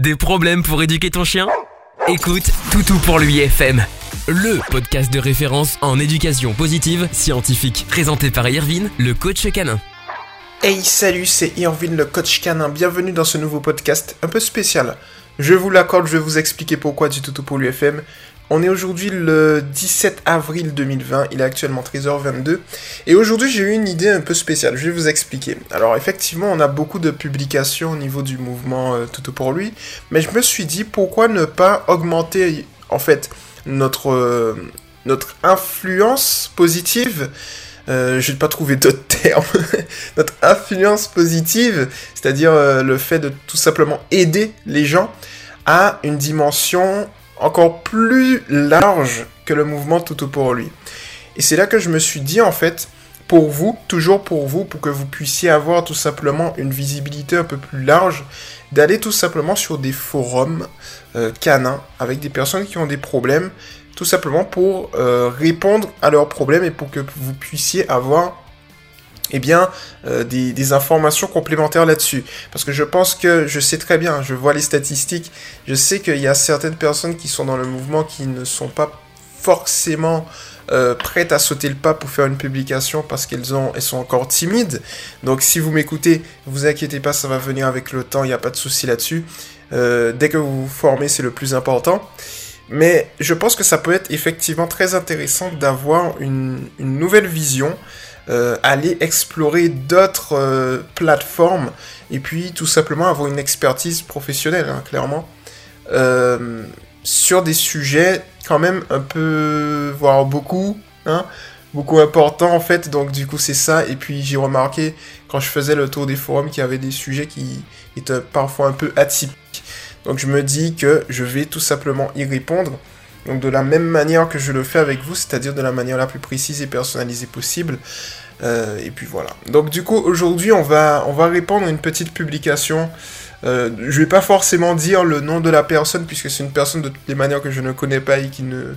Des problèmes pour éduquer ton chien? Écoute Toutou pour lui FM, le podcast de référence en éducation positive scientifique, présenté par Irvine, le coach canin. Hey salut, c'est Irvine le coach canin, bienvenue dans ce nouveau podcast un peu spécial. Je vous l'accorde, je vais vous expliquer pourquoi du Toutou pour l'UFM. On est aujourd'hui le 17 avril 2020, il est actuellement 13h22. Et aujourd'hui j'ai eu une idée un peu spéciale, je vais vous expliquer. Alors effectivement on a beaucoup de publications au niveau du mouvement euh, Toto pour lui, mais je me suis dit pourquoi ne pas augmenter en fait notre, euh, influence positive euh, je vais pas trouver d'autres termes, notre influence positive, c'est-à-dire euh, le fait de tout simplement aider les gens à une dimension encore plus large que le mouvement tout pour lui. Et c'est là que je me suis dit en fait, pour vous, toujours pour vous, pour que vous puissiez avoir tout simplement une visibilité un peu plus large, d'aller tout simplement sur des forums euh, canins avec des personnes qui ont des problèmes, tout simplement pour euh, répondre à leurs problèmes et pour que vous puissiez avoir eh bien, euh, des, informations complémentaires là-dessus. Parce que je pense que je sais très bien, je vois les statistiques, je sais qu'il y a certaines personnes qui sont dans le mouvement qui ne sont pas forcément euh, prêtes à sauter le pas pour faire une publication parce qu'elles elles sont encore timides. Donc si vous m'écoutez, vous inquiétez pas, ça va venir avec le temps, il n'y a pas de souci là-dessus. Euh, dès que vous vous formez, c'est le plus important. Mais je pense que ça peut être effectivement très intéressant d'avoir une nouvelle vision euh, aller explorer d'autres euh, plateformes et puis tout simplement avoir une expertise professionnelle, hein, clairement, euh, sur des sujets quand même un peu, voire beaucoup, hein, beaucoup importants en fait. Donc du coup c'est ça. Et puis j'ai remarqué quand je faisais le tour des forums qu'il y avait des sujets qui étaient parfois un peu atypiques. Donc je me dis que je vais tout simplement y répondre. Donc de la même manière que je le fais avec vous, c'est-à-dire de la manière la plus précise et personnalisée possible. Euh, et puis voilà. Donc du coup aujourd'hui on va, on va répondre à une petite publication. Euh, je vais pas forcément dire le nom de la personne puisque c'est une personne de toutes les manières que je ne connais pas et qui ne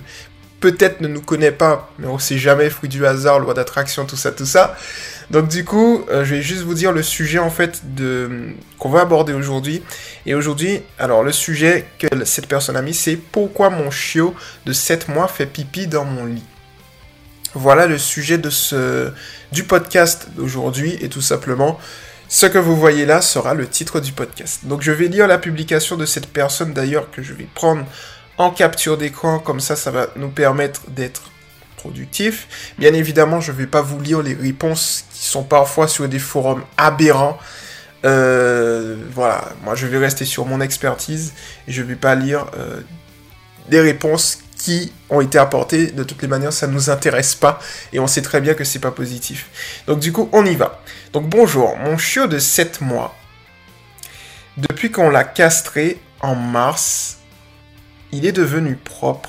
peut-être ne nous connaît pas, mais on sait jamais, fruit du hasard, loi d'attraction, tout ça, tout ça. Donc du coup, euh, je vais juste vous dire le sujet en fait de qu'on va aborder aujourd'hui. Et aujourd'hui, alors le sujet que cette personne a mis, c'est pourquoi mon chiot de 7 mois fait pipi dans mon lit? Voilà le sujet du podcast d'aujourd'hui et tout simplement ce que vous voyez là sera le titre du podcast. Donc je vais lire la publication de cette personne d'ailleurs que je vais prendre en capture d'écran, comme ça ça va nous permettre d'être productif. Bien évidemment, je ne vais pas vous lire les réponses qui sont parfois sur des forums aberrants. Euh, voilà, moi je vais rester sur mon expertise et je ne vais pas lire euh, des réponses qui ont été apportées. De toutes les manières, ça ne nous intéresse pas et on sait très bien que c'est pas positif. Donc du coup, on y va. Donc bonjour, mon chiot de 7 mois, depuis qu'on l'a castré en mars, il est devenu propre.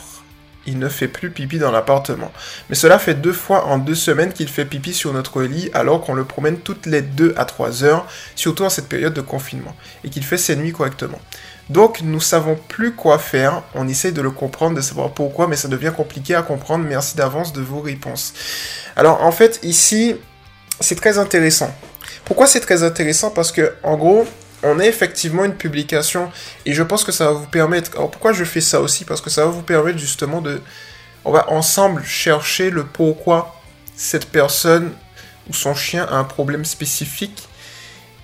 Il ne fait plus pipi dans l'appartement. Mais cela fait deux fois en deux semaines qu'il fait pipi sur notre lit alors qu'on le promène toutes les deux à trois heures, surtout en cette période de confinement, et qu'il fait ses nuits correctement. Donc nous savons plus quoi faire, on essaye de le comprendre, de savoir pourquoi, mais ça devient compliqué à comprendre. Merci d'avance de vos réponses. Alors en fait ici, c'est très intéressant. Pourquoi c'est très intéressant? Parce que en gros, on a effectivement une publication et je pense que ça va vous permettre. Alors pourquoi je fais ça aussi? Parce que ça va vous permettre justement de. On va ensemble chercher le pourquoi cette personne ou son chien a un problème spécifique.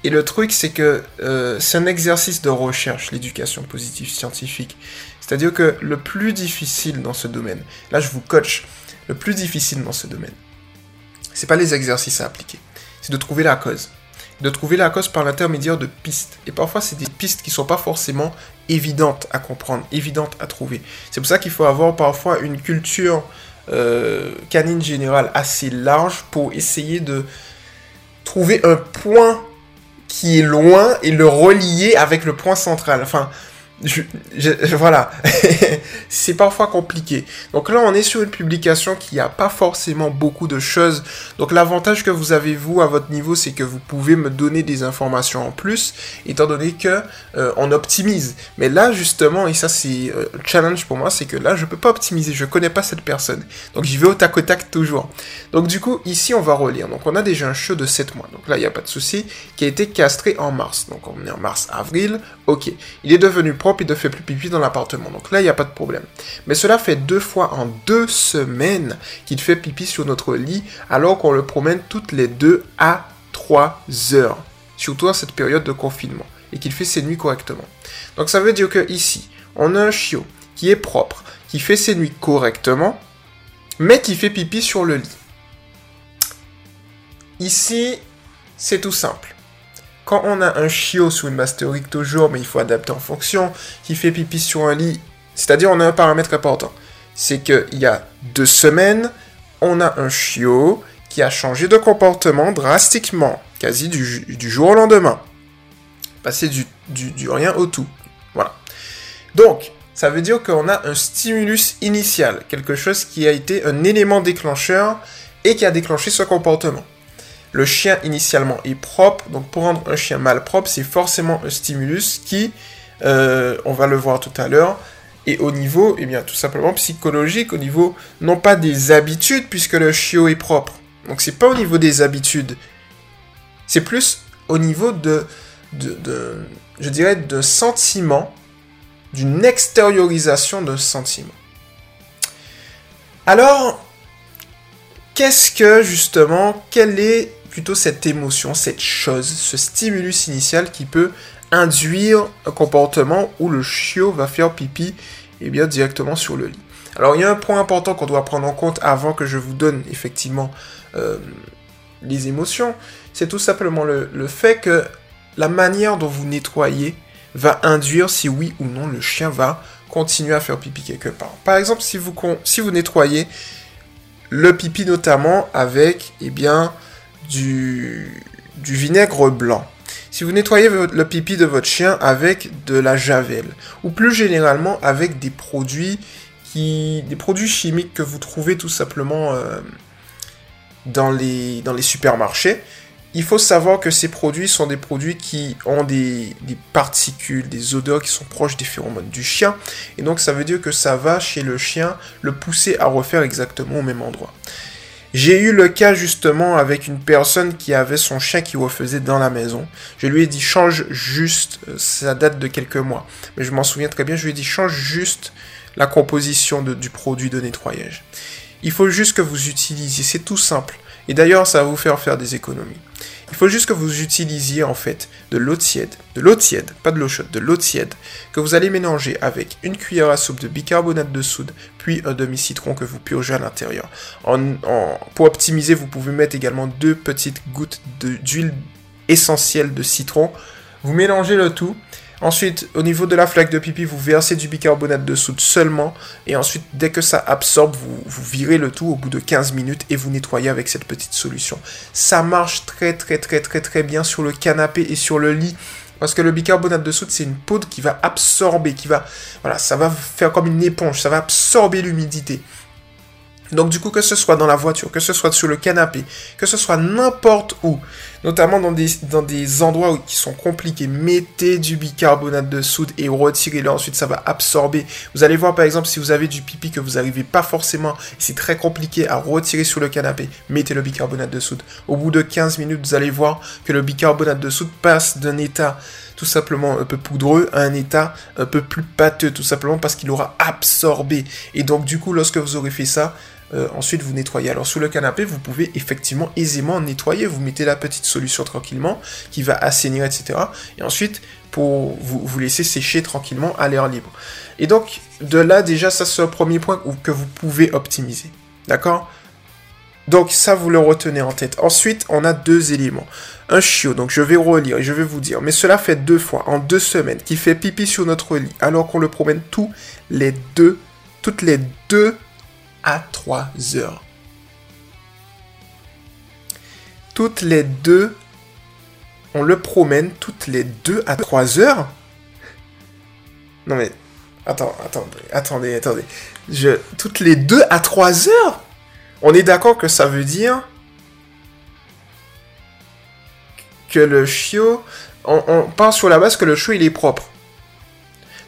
Et le truc, c'est que euh, c'est un exercice de recherche, l'éducation positive scientifique. C'est-à-dire que le plus difficile dans ce domaine, là je vous coach, le plus difficile dans ce domaine, c'est pas les exercices à appliquer, c'est de trouver la cause de trouver la cause par l'intermédiaire de pistes. Et parfois, c'est des pistes qui sont pas forcément évidentes à comprendre, évidentes à trouver. C'est pour ça qu'il faut avoir parfois une culture euh, canine générale assez large pour essayer de trouver un point qui est loin et le relier avec le point central. Enfin, voilà, c'est parfois compliqué. Donc là, on est sur une publication qui n'a pas forcément beaucoup de choses. Donc l'avantage que vous avez, vous, à votre niveau, c'est que vous pouvez me donner des informations en plus, étant donné que euh, on optimise. Mais là, justement, et ça, c'est euh, le challenge pour moi, c'est que là, je peux pas optimiser. Je connais pas cette personne. Donc j'y vais au tac au tac toujours. Donc du coup, ici, on va relire. Donc on a déjà un chiot de 7 mois. Donc là, il n'y a pas de souci, qui a été castré en mars. Donc on est en mars, avril. Ok. Il est devenu il ne fait plus pipi dans l'appartement. Donc là, il n'y a pas de problème. Mais cela fait deux fois en deux semaines qu'il fait pipi sur notre lit, alors qu'on le promène toutes les deux à trois heures. Surtout à cette période de confinement. Et qu'il fait ses nuits correctement. Donc ça veut dire que ici, on a un chiot qui est propre, qui fait ses nuits correctement, mais qui fait pipi sur le lit. Ici, c'est tout simple quand on a un chiot sous une masterique toujours, mais il faut adapter en fonction, qui fait pipi sur un lit, c'est-à-dire on a un paramètre important. C'est qu'il y a deux semaines, on a un chiot qui a changé de comportement drastiquement, quasi du, jour au lendemain. Passer du, du rien au tout. Voilà. Donc, ça veut dire qu'on a un stimulus initial, quelque chose qui a été un élément déclencheur et qui a déclenché ce comportement le chien initialement est propre. Donc pour rendre un chien mal propre, c'est forcément un stimulus qui, euh, on va le voir tout à l'heure, est au niveau, eh bien tout simplement psychologique, au niveau non pas des habitudes puisque le chiot est propre. Donc c'est pas au niveau des habitudes, c'est plus au niveau de, je dirais, de sentiment, d'une extériorisation de sentiment. Alors, qu'est-ce que justement, quelle est plutôt cette émotion, cette chose, ce stimulus initial qui peut induire un comportement où le chiot va faire pipi et eh bien directement sur le lit. Alors il y a un point important qu'on doit prendre en compte avant que je vous donne effectivement euh, les émotions, c'est tout simplement le, fait que la manière dont vous nettoyez va induire si oui ou non le chien va continuer à faire pipi quelque part. Par exemple, si vous, si vous nettoyez le pipi notamment avec, eh bien, du, vinaigre blanc. Si vous nettoyez le pipi de votre chien avec de la javel, ou plus généralement avec des produits qui, des produits chimiques que vous trouvez tout simplement euh, dans, les, dans les supermarchés, il faut savoir que ces produits sont des produits qui ont des, des, particules, des odeurs qui sont proches des phéromones du chien. Et donc ça veut dire que ça va chez le chien le pousser à refaire exactement au même endroit. J'ai eu le cas justement avec une personne qui avait son chien qui refaisait dans la maison. Je lui ai dit change juste, euh, ça date de quelques mois, mais je m'en souviens très bien, je lui ai dit change juste la composition du produit de nettoyage. Il faut juste que vous utilisiez, c'est tout simple. Et d'ailleurs, ça va vous faire faire des économies. Il faut juste que vous utilisiez en fait de l'eau tiède, de l'eau tiède, pas de l'eau chaude, de l'eau tiède, que vous allez mélanger avec une cuillère à soupe de bicarbonate de soude, puis un demi-citron que vous purgez à l'intérieur. pour optimiser, vous pouvez mettre également deux petites gouttes d'huile essentielle de citron. Vous mélangez le tout Ensuite, au niveau de la flaque de pipi, vous versez du bicarbonate de soude seulement. Et ensuite, dès que ça absorbe, vous, vous virez le tout au bout de 15 minutes et vous nettoyez avec cette petite solution. Ça marche très très très très très bien sur le canapé et sur le lit. Parce que le bicarbonate de soude, c'est une poudre qui va absorber, qui va, voilà, ça va faire comme une éponge, ça va absorber l'humidité. Donc du coup, que ce soit dans la voiture, que ce soit sur le canapé, que ce soit n'importe où, notamment dans des, endroits qui sont compliqués, mettez du bicarbonate de soude et retirez-le. Ensuite, ça va absorber. Vous allez voir par exemple si vous avez du pipi que vous n'arrivez pas forcément, c'est très compliqué à retirer sur le canapé, mettez le bicarbonate de soude. Au bout de 15 minutes, vous allez voir que le bicarbonate de soude passe d'un état tout simplement un peu poudreux à un état un peu plus pâteux, tout simplement parce qu'il aura absorbé. Et donc du coup, lorsque vous aurez fait ça, euh, ensuite, vous nettoyez. Alors, sous le canapé, vous pouvez effectivement aisément nettoyer. Vous mettez la petite solution tranquillement qui va assainir, etc. Et ensuite, pour vous, vous laisser sécher tranquillement à l'air libre. Et donc, de là, déjà, ça, c'est un premier point que vous pouvez optimiser. D'accord? Donc ça, vous le retenez en tête. Ensuite, on a deux éléments. Un chiot, donc je vais relire et je vais vous dire, mais cela fait deux fois, en deux semaines, qui fait pipi sur notre lit, alors qu'on le promène tous les deux, toutes les deux à 3 heures. Toutes les deux, on le promène toutes les deux à 3 heures. Non mais, attends, attendez, attendez, attendez. Je... Toutes les 2 à 3 heures? On est d'accord que ça veut dire que le chiot... On, part sur la base que le chiot, il est propre.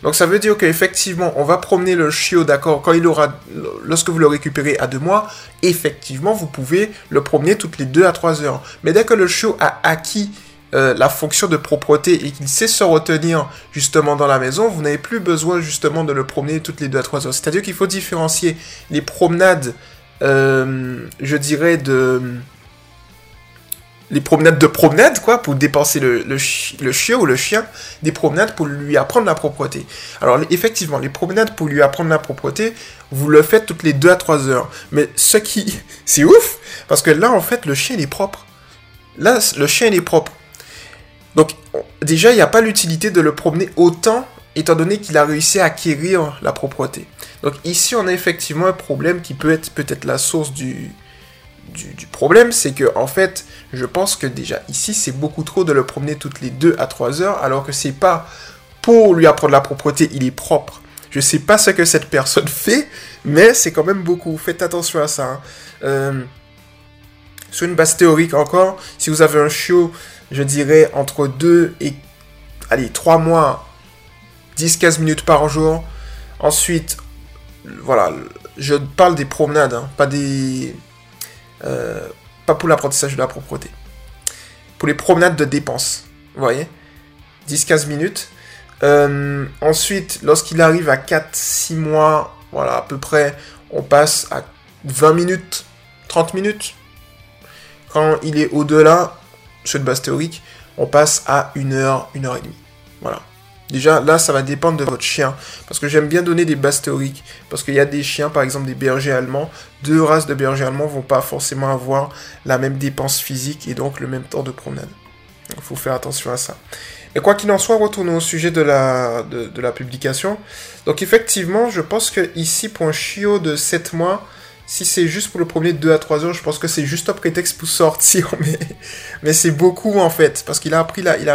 Donc ça veut dire qu'effectivement, on va promener le chiot, d'accord, quand il aura, lorsque vous le récupérez à deux mois, effectivement, vous pouvez le promener toutes les deux à trois heures. Mais dès que le chiot a acquis euh, la fonction de propreté et qu'il sait se retenir justement dans la maison, vous n'avez plus besoin justement de le promener toutes les deux à trois heures. C'est-à-dire qu'il faut différencier les promenades, je dirais, de les promenades de promenade, quoi, pour dépenser le, le, chien ou le chien, des promenades pour lui apprendre la propreté. Alors, effectivement, les promenades pour lui apprendre la propreté, vous le faites toutes les 2 à 3 heures. Mais ce qui... C'est ouf, parce que là, en fait, le chien est propre. Là, le chien est propre. Donc, déjà, il n'y a pas l'utilité de le promener autant, étant donné qu'il a réussi à acquérir la propreté. Donc, ici, on a effectivement un problème qui peut être peut-être la source du, du, problème, c'est que en fait, je pense que déjà ici, c'est beaucoup trop de le promener toutes les 2 à 3 heures, alors que c'est pas pour lui apprendre la propreté, il est propre. Je sais pas ce que cette personne fait, mais c'est quand même beaucoup. Faites attention à ça. Hein. Euh, sur une base théorique encore, si vous avez un chiot, je dirais entre 2 et allez, 3 mois, 10-15 minutes par jour. Ensuite, voilà, je parle des promenades, hein, pas des euh, pas pour l'apprentissage de la propreté. Pour les promenades de dépenses. Vous voyez 10-15 minutes. Euh, ensuite, lorsqu'il arrive à 4-6 mois, voilà, à peu près, on passe à 20 minutes, 30 minutes. Quand il est au-delà, sur une base théorique, on passe à 1 heure, 1 heure et demie. Voilà. Déjà, là, ça va dépendre de votre chien. Parce que j'aime bien donner des bases théoriques. Parce qu'il y a des chiens, par exemple des bergers allemands. Deux races de bergers allemands vont pas forcément avoir la même dépense physique et donc le même temps de promenade. Il faut faire attention à ça. Et quoi qu'il en soit, retournons au sujet de la, de, de la publication. Donc effectivement, je pense que ici, pour un chiot de 7 mois, si c'est juste pour le premier 2 à 3 heures, je pense que c'est juste un prétexte pour sortir, mais, c'est beaucoup en fait, parce qu'il a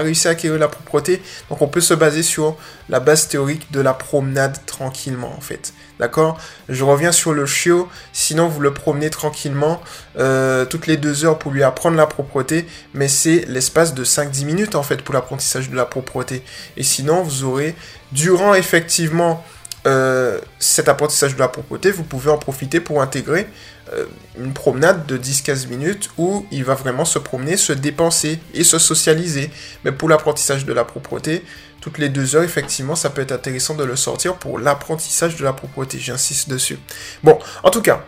réussi à acquérir la propreté, donc on peut se baser sur la base théorique de la promenade tranquillement en fait. D'accord? Je reviens sur le chiot, sinon vous le promenez tranquillement euh, toutes les 2 heures pour lui apprendre la propreté, mais c'est l'espace de 5-10 minutes en fait pour l'apprentissage de la propreté. Et sinon vous aurez, durant effectivement euh, cet apprentissage de la propreté, vous pouvez en profiter pour intégrer euh, une promenade de 10-15 minutes où il va vraiment se promener, se dépenser et se socialiser. Mais pour l'apprentissage de la propreté, toutes les deux heures, effectivement, ça peut être intéressant de le sortir pour l'apprentissage de la propreté. J'insiste dessus. Bon, en tout cas,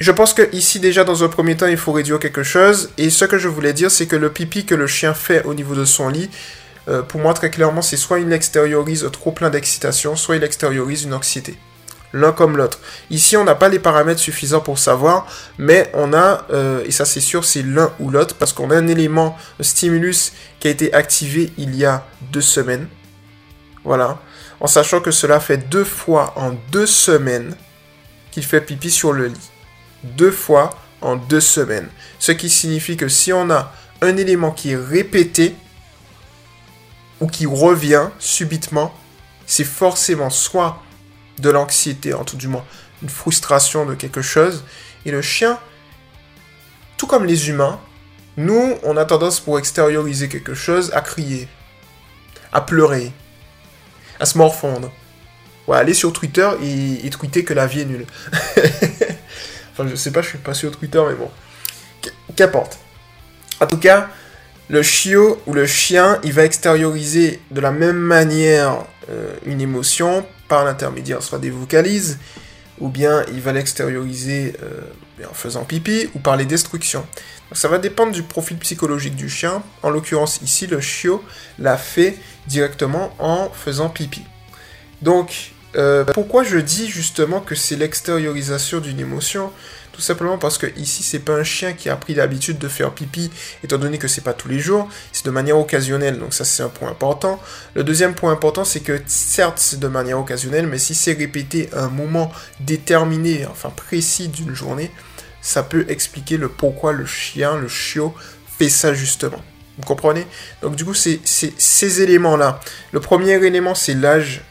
je pense que ici déjà dans un premier temps il faut réduire quelque chose et ce que je voulais dire c'est que le pipi que le chien fait au niveau de son lit euh, pour moi, très clairement, c'est soit il extériorise trop plein d'excitation, soit il extériorise une anxiété. L'un comme l'autre. Ici, on n'a pas les paramètres suffisants pour savoir, mais on a, euh, et ça c'est sûr, c'est l'un ou l'autre, parce qu'on a un élément, un stimulus qui a été activé il y a deux semaines. Voilà. En sachant que cela fait deux fois en deux semaines qu'il fait pipi sur le lit. Deux fois en deux semaines. Ce qui signifie que si on a un élément qui est répété, ou qui revient subitement, c'est forcément soit de l'anxiété, en tout du moins une frustration de quelque chose. Et le chien, tout comme les humains, nous, on a tendance pour extérioriser quelque chose à crier, à pleurer, à se morfondre. Ouais, aller sur Twitter et, et tweeter que la vie est nulle. enfin, je sais pas, je suis pas sur Twitter, mais bon. Qu'importe. En tout cas, le chiot ou le chien, il va extérioriser de la même manière euh, une émotion par l'intermédiaire soit des vocalises, ou bien il va l'extérioriser euh, en faisant pipi, ou par les destructions. Ça va dépendre du profil psychologique du chien. En l'occurrence ici, le chiot l'a fait directement en faisant pipi. Donc, euh, pourquoi je dis justement que c'est l'extériorisation d'une émotion? Tout simplement parce que ici, c'est pas un chien qui a pris l'habitude de faire pipi, étant donné que c'est pas tous les jours, c'est de manière occasionnelle. Donc ça, c'est un point important. Le deuxième point important, c'est que certes, c'est de manière occasionnelle, mais si c'est répété un moment déterminé, enfin précis d'une journée, ça peut expliquer le pourquoi le chien, le chiot, fait ça justement. Vous comprenez? Donc du coup, c'est ces éléments-là. Le premier élément, c'est l'âge.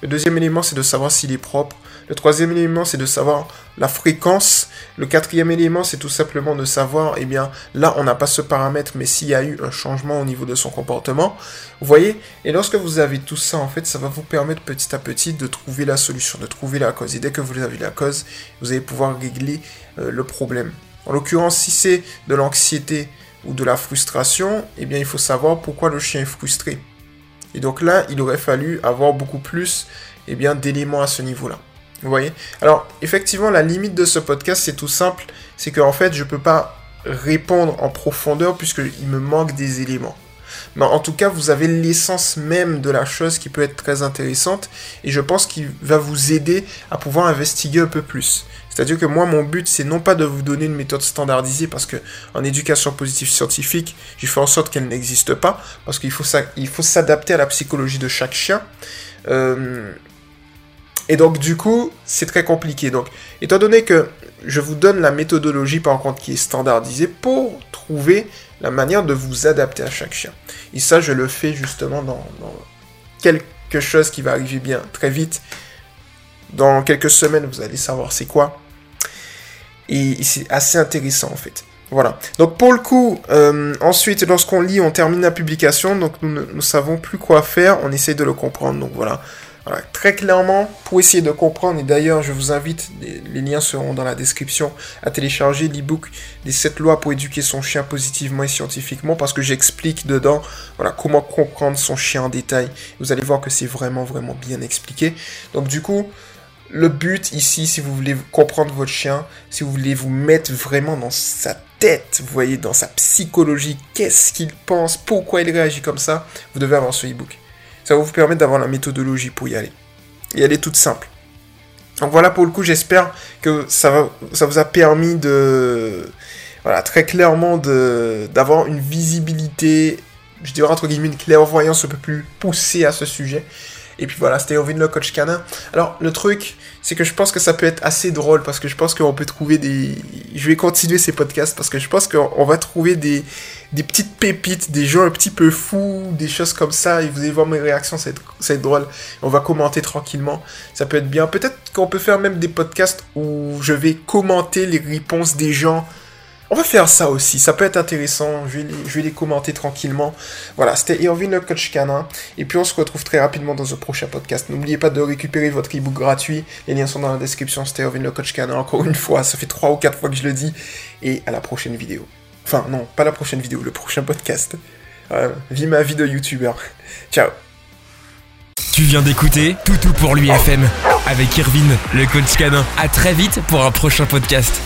Le deuxième élément, c'est de savoir s'il est propre. Le troisième élément, c'est de savoir la fréquence. Le quatrième élément, c'est tout simplement de savoir, eh bien, là, on n'a pas ce paramètre, mais s'il y a eu un changement au niveau de son comportement. Vous voyez Et lorsque vous avez tout ça, en fait, ça va vous permettre petit à petit de trouver la solution, de trouver la cause. Et dès que vous avez la cause, vous allez pouvoir régler euh, le problème. En l'occurrence, si c'est de l'anxiété ou de la frustration, eh bien, il faut savoir pourquoi le chien est frustré. Et donc là, il aurait fallu avoir beaucoup plus eh d'éléments à ce niveau-là. Vous voyez? Alors, effectivement, la limite de ce podcast, c'est tout simple. C'est qu'en fait, je ne peux pas répondre en profondeur puisqu'il me manque des éléments. Mais en tout cas, vous avez l'essence même de la chose qui peut être très intéressante et je pense qu'il va vous aider à pouvoir investiguer un peu plus. C'est-à-dire que moi, mon but, c'est non pas de vous donner une méthode standardisée parce que en éducation positive scientifique, j'ai fait en sorte qu'elle n'existe pas parce qu'il faut, faut s'adapter à la psychologie de chaque chien. Euh, et donc, du coup, c'est très compliqué. Donc, étant donné que je vous donne la méthodologie, par contre, qui est standardisée pour trouver la manière de vous adapter à chaque chien. Et ça, je le fais justement dans, quelque chose qui va arriver bien très vite. Dans quelques semaines, vous allez savoir c'est quoi. Et, c'est assez intéressant, en fait. Voilà. Donc pour le coup, euh, ensuite, lorsqu'on lit, on termine la publication, donc nous ne savons plus quoi faire, on essaie de le comprendre. Donc voilà. Voilà, très clairement, pour essayer de comprendre, et d'ailleurs je vous invite, les, liens seront dans la description, à télécharger l'ebook des 7 lois pour éduquer son chien positivement et scientifiquement, parce que j'explique dedans voilà, comment comprendre son chien en détail. Vous allez voir que c'est vraiment, vraiment bien expliqué. Donc du coup, le but ici, si vous voulez comprendre votre chien, si vous voulez vous mettre vraiment dans sa tête, vous voyez, dans sa psychologie, qu'est-ce qu'il pense, pourquoi il réagit comme ça, vous devez avoir ce ebook ça va vous permettre d'avoir la méthodologie pour y aller. Et elle est toute simple. Donc voilà, pour le coup, j'espère que ça, va, ça vous a permis de, voilà, très clairement d'avoir une visibilité, je dirais entre guillemets une clairvoyance un peu plus poussée à ce sujet. Et puis voilà, c'était Ovin le coach canin. Alors, le truc, c'est que je pense que ça peut être assez drôle parce que je pense qu'on peut trouver des. Je vais continuer ces podcasts parce que je pense qu'on va trouver des, des petites pépites, des gens un petit peu fous, des choses comme ça. Et vous allez voir mes réactions, être, drôle. On va commenter tranquillement. Ça peut être bien. Peut-être qu'on peut faire même des podcasts où je vais commenter les réponses des gens on va faire ça aussi, ça peut être intéressant, je vais les, commenter tranquillement. Voilà, c'était Irvin le coach canin, et puis on se retrouve très rapidement dans un prochain podcast. N'oubliez pas de récupérer votre ebook gratuit, les liens sont dans la description, c'était Irvin le coach canin, encore une fois, ça fait 3 ou 4 fois que je le dis, et à la prochaine vidéo. Enfin non, pas la prochaine vidéo, le prochain podcast. Euh, vis ma vie de youtubeur. Ciao tu viens d'écouter Toutou pour l'UFM avec Irvine, le coach canin. À très vite pour un prochain podcast.